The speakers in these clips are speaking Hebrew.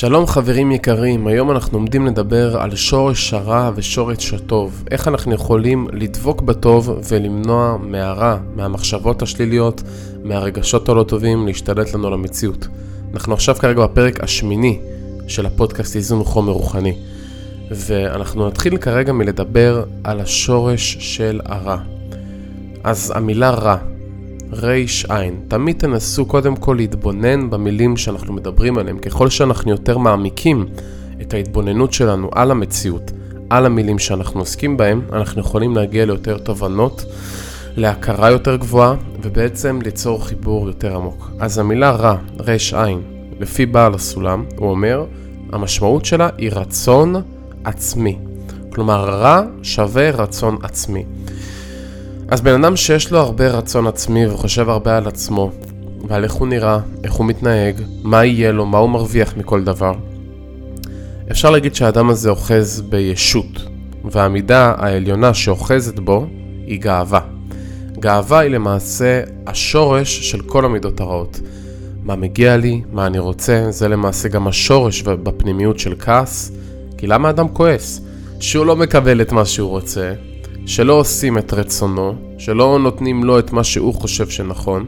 שלום חברים יקרים, היום אנחנו עומדים לדבר על שורש הרע ושורש הטוב. איך אנחנו יכולים לדבוק בטוב ולמנוע מהרע, מהמחשבות השליליות, מהרגשות הלא טובים, להשתלט לנו על המציאות. אנחנו עכשיו כרגע בפרק השמיני של הפודקאסט איזון חומר רוחני. ואנחנו נתחיל כרגע מלדבר על השורש של הרע. אז המילה רע, ריש עין. תמיד תנסו קודם כל להתבונן במילים שאנחנו מדברים עליהם. ככל שאנחנו יותר מעמיקים את ההתבוננות שלנו על המציאות, על המילים שאנחנו עוסקים בהם, אנחנו יכולים להגיע ליותר תובנות, להכרה יותר גבוהה, ובעצם ליצור חיבור יותר עמוק. אז המילה רע, ריש עין, לפי בעל הסולם, הוא אומר, המשמעות שלה היא רצון עצמי. כלומר, רע שווה רצון עצמי. אז בן אדם שיש לו הרבה רצון עצמי וחושב הרבה על עצמו, ועל איך הוא נראה, איך הוא מתנהג, מה יהיה לו, מה הוא מרוויח מכל דבר, אפשר להגיד שהאדם הזה אוחז בישות, והמידה העליונה שאוחזת בו היא גאווה. גאווה היא למעשה השורש של כל המידות הרעות. מה מגיע לי, מה אני רוצה, זה למעשה גם השורש בפנימיות של כעס. כי למה אדם כועס? שהוא לא מקבל את מה שהוא רוצה, שלא עושים את רצונו, שלא נותנים לו את מה שהוא חושב שנכון,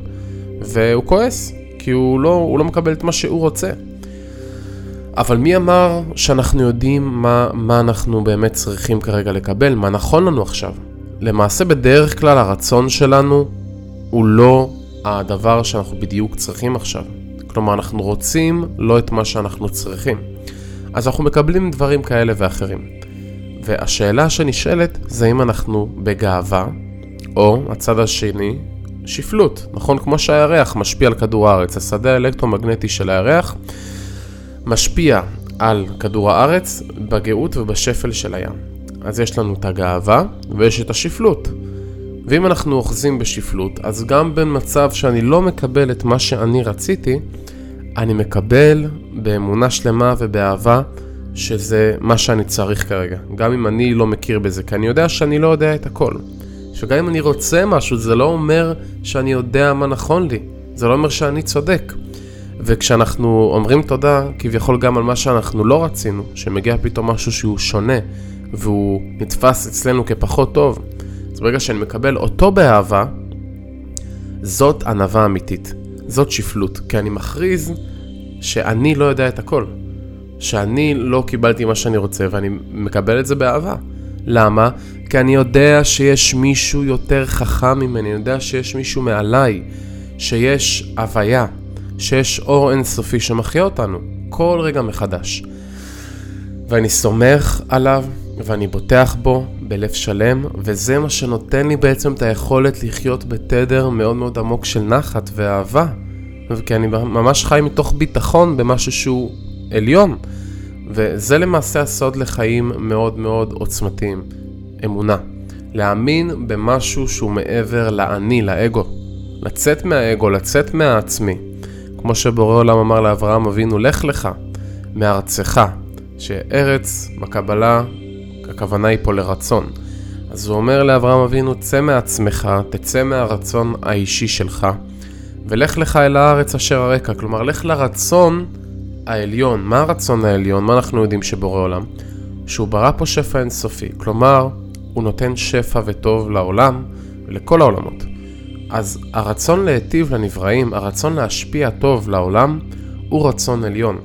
והוא כועס, כי הוא לא, הוא לא מקבל את מה שהוא רוצה. אבל מי אמר שאנחנו יודעים מה, מה אנחנו באמת צריכים כרגע לקבל, מה נכון לנו עכשיו? למעשה בדרך כלל הרצון שלנו הוא לא הדבר שאנחנו בדיוק צריכים עכשיו. כלומר, אנחנו רוצים לא את מה שאנחנו צריכים. אז אנחנו מקבלים דברים כאלה ואחרים. והשאלה שנשאלת זה אם אנחנו בגאווה, או הצד השני, שפלות. נכון? כמו שהירח משפיע על כדור הארץ, השדה האלקטרומגנטי של הירח משפיע על כדור הארץ בגאות ובשפל של הים. אז יש לנו את הגאווה ויש את השפלות. ואם אנחנו אוחזים בשפלות, אז גם במצב שאני לא מקבל את מה שאני רציתי, אני מקבל באמונה שלמה ובאהבה שזה מה שאני צריך כרגע, גם אם אני לא מכיר בזה, כי אני יודע שאני לא יודע את הכל. שגם אם אני רוצה משהו, זה לא אומר שאני יודע מה נכון לי, זה לא אומר שאני צודק. וכשאנחנו אומרים תודה, כביכול גם על מה שאנחנו לא רצינו, שמגיע פתאום משהו שהוא שונה, והוא נתפס אצלנו כפחות טוב, אז ברגע שאני מקבל אותו באהבה, זאת ענווה אמיתית, זאת שפלות, כי אני מכריז שאני לא יודע את הכל. שאני לא קיבלתי מה שאני רוצה ואני מקבל את זה באהבה. למה? כי אני יודע שיש מישהו יותר חכם ממני, אני יודע שיש מישהו מעליי, שיש הוויה, שיש אור אינסופי שמחיה אותנו כל רגע מחדש. ואני סומך עליו ואני בוטח בו בלב שלם, וזה מה שנותן לי בעצם את היכולת לחיות בתדר מאוד מאוד עמוק של נחת ואהבה. כי אני ממש חי מתוך ביטחון במשהו שהוא עליון. וזה למעשה הסוד לחיים מאוד מאוד עוצמתיים. אמונה. להאמין במשהו שהוא מעבר לאני, לאגו. לצאת מהאגו, לצאת מהעצמי. כמו שבורא עולם אמר לאברהם אבינו, לך לך מארצך, שארץ בקבלה, הכוונה היא פה לרצון. אז הוא אומר לאברהם אבינו, צא מעצמך, תצא מהרצון האישי שלך, ולך לך אל הארץ אשר הרקע. כלומר, לך לרצון העליון, מה הרצון העליון? מה אנחנו יודעים שבורא עולם? שהוא ברא פה שפע אינסופי, כלומר, הוא נותן שפע וטוב לעולם ולכל העולמות. אז הרצון להיטיב לנבראים, הרצון להשפיע טוב לעולם, הוא רצון עליון.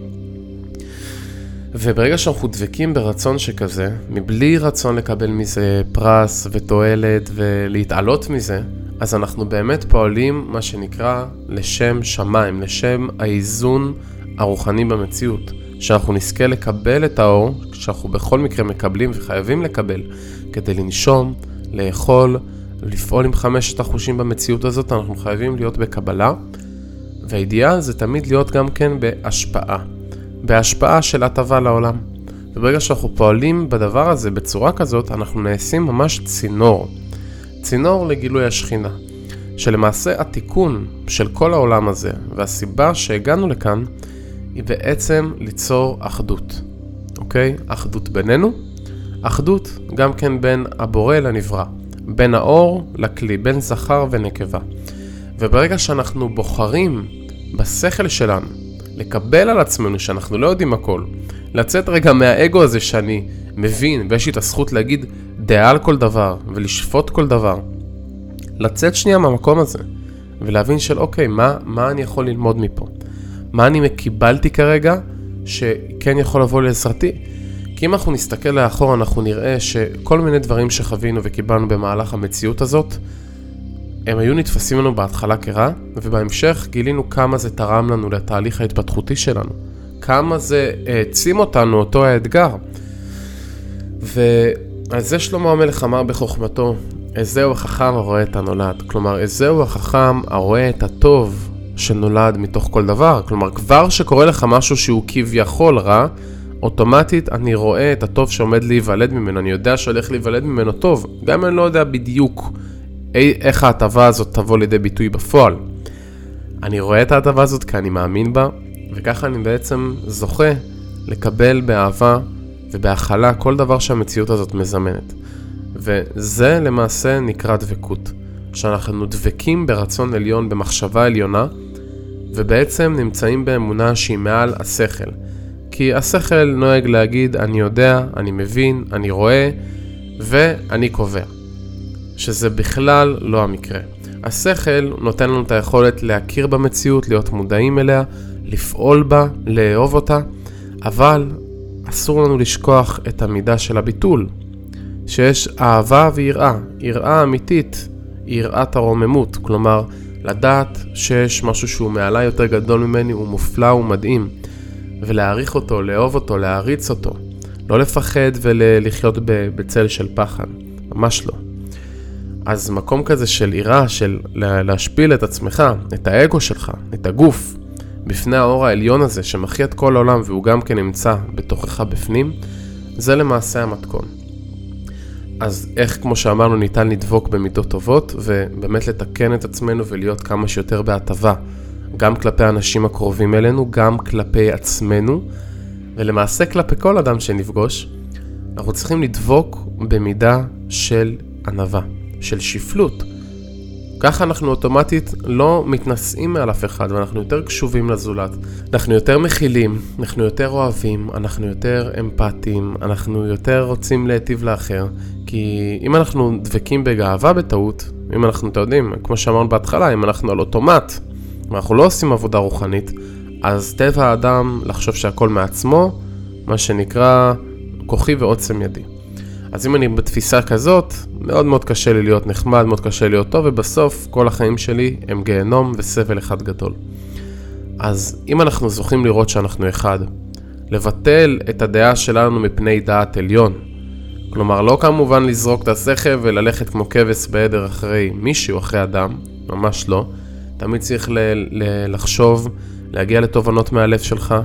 וברגע שאנחנו דבקים ברצון שכזה, מבלי רצון לקבל מזה פרס ותועלת ולהתעלות מזה, אז אנחנו באמת פועלים מה שנקרא לשם שמיים, לשם האיזון הרוחני במציאות, שאנחנו נזכה לקבל את האור, שאנחנו בכל מקרה מקבלים וחייבים לקבל, כדי לנשום, לאכול, לפעול עם חמשת החושים במציאות הזאת, אנחנו חייבים להיות בקבלה, והאידיאל זה תמיד להיות גם כן בהשפעה, בהשפעה של הטבה לעולם. וברגע שאנחנו פועלים בדבר הזה בצורה כזאת, אנחנו נעשים ממש צינור. צינור לגילוי השכינה. שלמעשה התיקון של כל העולם הזה, והסיבה שהגענו לכאן, היא בעצם ליצור אחדות, אוקיי? אחדות בינינו, אחדות גם כן בין הבורא לנברא, בין האור לכלי, בין זכר ונקבה. וברגע שאנחנו בוחרים בשכל שלנו לקבל על עצמנו שאנחנו לא יודעים הכל, לצאת רגע מהאגו הזה שאני מבין ויש לי את הזכות להגיד דעה על כל דבר ולשפוט כל דבר. לצאת שנייה מהמקום הזה ולהבין של אוקיי, מה, מה אני יכול ללמוד מפה? מה אני קיבלתי כרגע שכן יכול לבוא לעזרתי? כי אם אנחנו נסתכל לאחור אנחנו נראה שכל מיני דברים שחווינו וקיבלנו במהלך המציאות הזאת הם היו נתפסים לנו בהתחלה כרע, ובהמשך גילינו כמה זה תרם לנו לתהליך ההתפתחותי שלנו. כמה זה העצים אותנו, אותו האתגר. ועל זה שלמה המלך אמר בחוכמתו, איזהו החכם הרואה את הנולד. כלומר, איזהו החכם הרואה את הטוב שנולד מתוך כל דבר. כלומר, כבר שקורה לך משהו שהוא כביכול רע, אוטומטית אני רואה את הטוב שעומד להיוולד ממנו, אני יודע שהולך להיוולד ממנו טוב, גם אם אני לא יודע בדיוק איך ההטבה הזאת תבוא לידי ביטוי בפועל. אני רואה את ההטבה הזאת כי אני מאמין בה, וככה אני בעצם זוכה לקבל באהבה ובהכלה כל דבר שהמציאות הזאת מזמנת. וזה למעשה נקרא דבקות. שאנחנו דבקים ברצון עליון, במחשבה עליונה, ובעצם נמצאים באמונה שהיא מעל השכל. כי השכל נוהג להגיד, אני יודע, אני מבין, אני רואה, ואני קובע. שזה בכלל לא המקרה. השכל נותן לנו את היכולת להכיר במציאות, להיות מודעים אליה, לפעול בה, לאהוב אותה, אבל אסור לנו לשכוח את המידה של הביטול, שיש אהבה ויראה. יראה אמיתית יראת הרוממות, כלומר, לדעת שיש משהו שהוא מעלה יותר גדול ממני, הוא מופלא ומדהים, ולהעריך אותו, לאהוב אותו, להעריץ אותו. לא לפחד ולחיות בצל של פחד, ממש לא. אז מקום כזה של יראה, של להשפיל את עצמך, את האגו שלך, את הגוף, בפני האור העליון הזה שמחיה את כל העולם והוא גם כן נמצא בתוכך בפנים, זה למעשה המתכון. אז איך, כמו שאמרנו, ניתן לדבוק במידות טובות ובאמת לתקן את עצמנו ולהיות כמה שיותר בהטבה, גם כלפי האנשים הקרובים אלינו, גם כלפי עצמנו, ולמעשה כלפי כל אדם שנפגוש, אנחנו צריכים לדבוק במידה של ענווה. של שפלות. ככה אנחנו אוטומטית לא מתנשאים מעל אף אחד ואנחנו יותר קשובים לזולת. אנחנו יותר מכילים, אנחנו יותר אוהבים, אנחנו יותר אמפתיים, אנחנו יותר רוצים להיטיב לאחר. כי אם אנחנו דבקים בגאווה בטעות, אם אנחנו, אתם יודעים, כמו שאמרנו בהתחלה, אם אנחנו על אוטומט, ואנחנו לא עושים עבודה רוחנית, אז טבע האדם לחשוב שהכל מעצמו, מה שנקרא כוחי ועוצם ידי. אז אם אני בתפיסה כזאת, מאוד מאוד קשה לי להיות נחמד, מאוד קשה להיות טוב, ובסוף כל החיים שלי הם גיהנום וסבל אחד גדול. אז אם אנחנו זוכים לראות שאנחנו אחד, לבטל את הדעה שלנו מפני דעת עליון, כלומר לא כמובן לזרוק את השכל וללכת כמו כבש בעדר אחרי מישהו, אחרי אדם, ממש לא. תמיד צריך ל- ל- לחשוב, להגיע לתובנות מהלב שלך,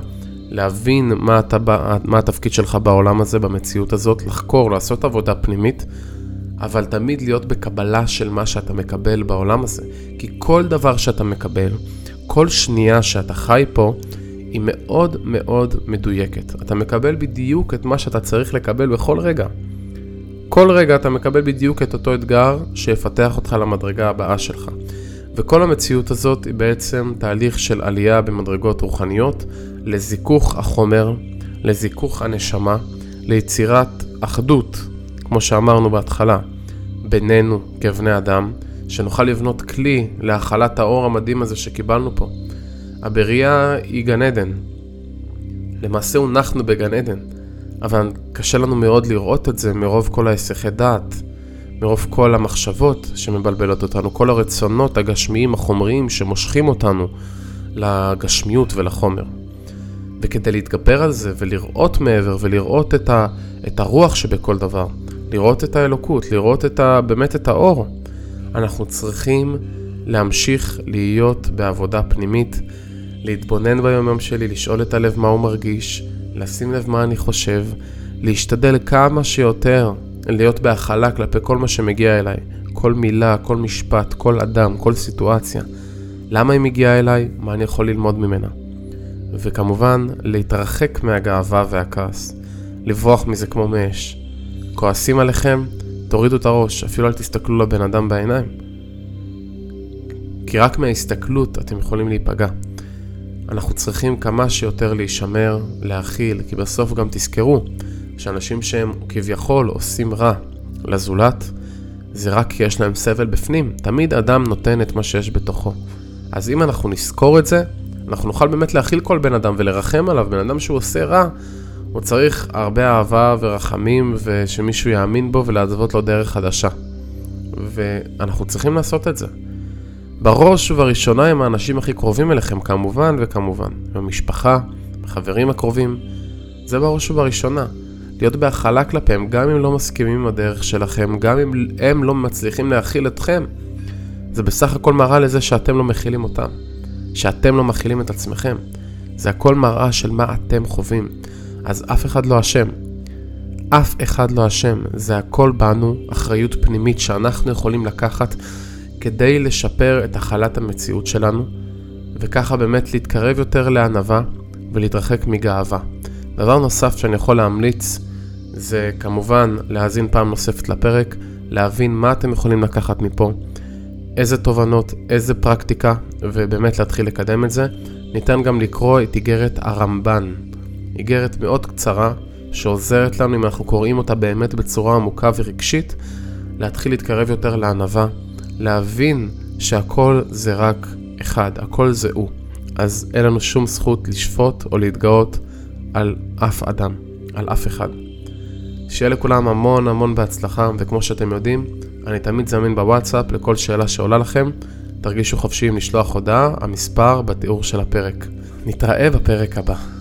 להבין מה, אתה, מה התפקיד שלך בעולם הזה, במציאות הזאת, לחקור, לעשות עבודה פנימית, אבל תמיד להיות בקבלה של מה שאתה מקבל בעולם הזה. כי כל דבר שאתה מקבל, כל שנייה שאתה חי פה, היא מאוד מאוד מדויקת. אתה מקבל בדיוק את מה שאתה צריך לקבל בכל רגע. כל רגע אתה מקבל בדיוק את אותו אתגר שיפתח אותך למדרגה הבאה שלך. וכל המציאות הזאת היא בעצם תהליך של עלייה במדרגות רוחניות, לזיכוך החומר, לזיכוך הנשמה, ליצירת אחדות, כמו שאמרנו בהתחלה, בינינו כבני אדם, שנוכל לבנות כלי להכלת האור המדהים הזה שקיבלנו פה. הבריאה היא גן עדן. למעשה הונחנו בגן עדן, אבל קשה לנו מאוד לראות את זה מרוב כל ההיסחי דעת, מרוב כל המחשבות שמבלבלות אותנו, כל הרצונות הגשמיים החומריים שמושכים אותנו לגשמיות ולחומר. וכדי להתגבר על זה ולראות מעבר ולראות את, ה, את הרוח שבכל דבר, לראות את האלוקות, לראות את ה, באמת את האור, אנחנו צריכים להמשיך להיות בעבודה פנימית, להתבונן ביום שלי, לשאול את הלב מה הוא מרגיש, לשים לב מה אני חושב, להשתדל כמה שיותר להיות בהכלה כלפי כל מה שמגיע אליי, כל מילה, כל משפט, כל אדם, כל סיטואציה. למה היא מגיעה אליי? מה אני יכול ללמוד ממנה? וכמובן, להתרחק מהגאווה והכעס. לברוח מזה כמו מאש. כועסים עליכם, תורידו את הראש, אפילו אל תסתכלו לבן אדם בעיניים. כי רק מההסתכלות אתם יכולים להיפגע. אנחנו צריכים כמה שיותר להישמר, להכיל, כי בסוף גם תזכרו שאנשים שהם כביכול עושים רע לזולת, זה רק כי יש להם סבל בפנים. תמיד אדם נותן את מה שיש בתוכו. אז אם אנחנו נזכור את זה, אנחנו נוכל באמת להכיל כל בן אדם ולרחם עליו. בן אדם שהוא עושה רע, הוא צריך הרבה אהבה ורחמים ושמישהו יאמין בו ולהדוות לו דרך חדשה. ואנחנו צריכים לעשות את זה. בראש ובראשונה הם האנשים הכי קרובים אליכם, כמובן וכמובן. המשפחה, החברים הקרובים, זה בראש ובראשונה. להיות בהכלה כלפיהם, גם אם לא מסכימים עם הדרך שלכם, גם אם הם לא מצליחים להכיל אתכם. זה בסך הכל מראה לזה שאתם לא מכילים אותם. שאתם לא מכילים את עצמכם. זה הכל מראה של מה אתם חווים. אז אף אחד לא אשם. אף אחד לא אשם. זה הכל בנו, אחריות פנימית שאנחנו יכולים לקחת כדי לשפר את הכלת המציאות שלנו, וככה באמת להתקרב יותר לענווה ולהתרחק מגאווה. דבר נוסף שאני יכול להמליץ זה כמובן להאזין פעם נוספת לפרק, להבין מה אתם יכולים לקחת מפה, איזה תובנות, איזה פרקטיקה, ובאמת להתחיל לקדם את זה. ניתן גם לקרוא את איגרת הרמב"ן. איגרת מאוד קצרה, שעוזרת לנו, אם אנחנו קוראים אותה באמת בצורה עמוקה ורגשית, להתחיל להתקרב יותר לענווה, להבין שהכל זה רק אחד, הכל זה הוא. אז אין לנו שום זכות לשפוט או להתגאות על אף אדם, על אף אחד. שיהיה לכולם המון המון בהצלחה, וכמו שאתם יודעים, אני תמיד זמין בוואטסאפ לכל שאלה שעולה לכם. תרגישו חופשיים לשלוח הודעה, המספר בתיאור של הפרק. נתראה בפרק הבא.